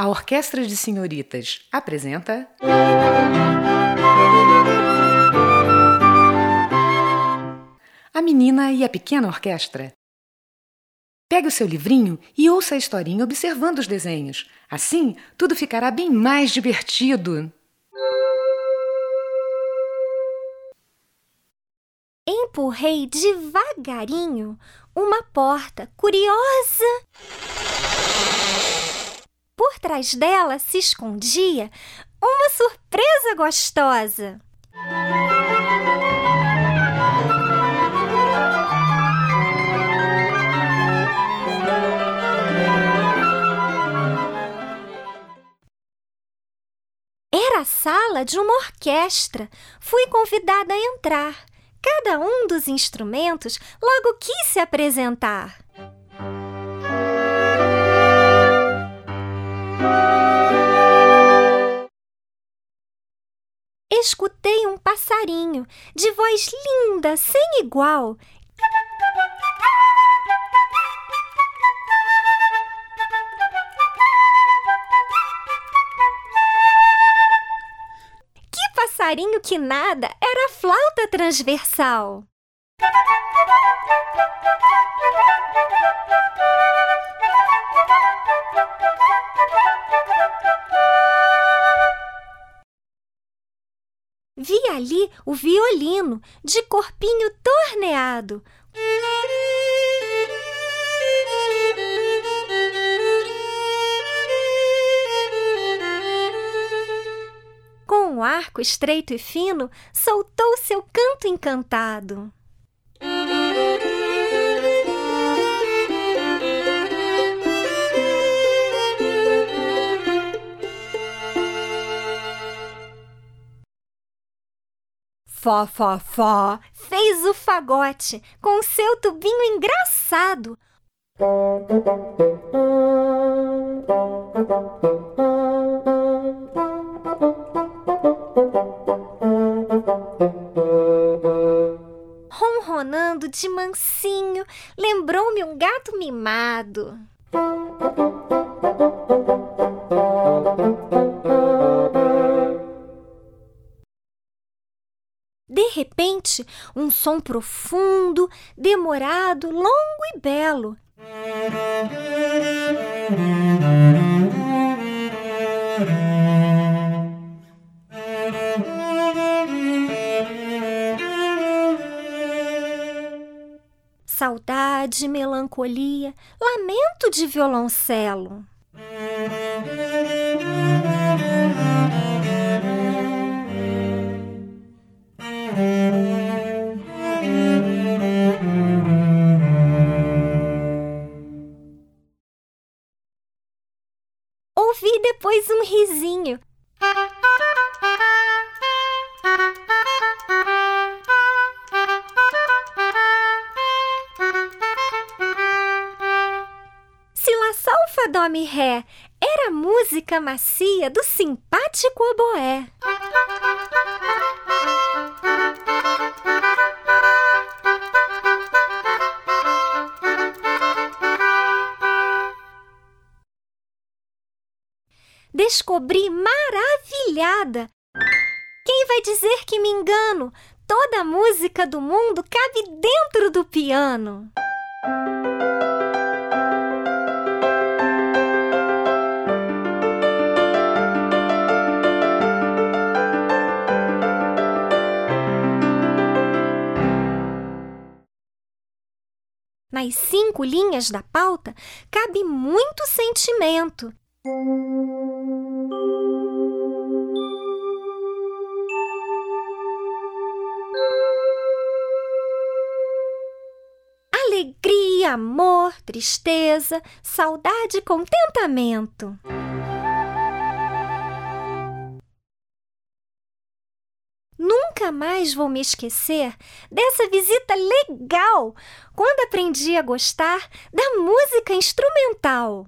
A Orquestra de Senhoritas apresenta. A Menina e a Pequena Orquestra. Pegue o seu livrinho e ouça a historinha observando os desenhos. Assim, tudo ficará bem mais divertido. Empurrei devagarinho uma porta curiosa por trás dela se escondia uma surpresa gostosa. Era a sala de uma orquestra. Fui convidada a entrar. Cada um dos instrumentos logo quis se apresentar. Escutei um passarinho de voz linda, sem igual. Que passarinho que nada era flauta transversal. Vi ali o violino, de corpinho torneado. Com um arco estreito e fino, soltou seu canto encantado. Fó, fó, fó, fez o fagote com seu tubinho engraçado. Ronronando de mansinho, lembrou-me um gato mimado. Repente, um som profundo, demorado, longo e belo. Saudade, melancolia, lamento de violoncelo. Um risinho. Se lá solfa dó mi ré era a música macia do simpático oboé. Descobri maravilhada. Quem vai dizer que me engano? Toda a música do mundo cabe dentro do piano. Nas cinco linhas da pauta cabe muito sentimento. Alegria, amor, tristeza, saudade e contentamento. Nunca mais vou me esquecer dessa visita legal quando aprendi a gostar da música instrumental.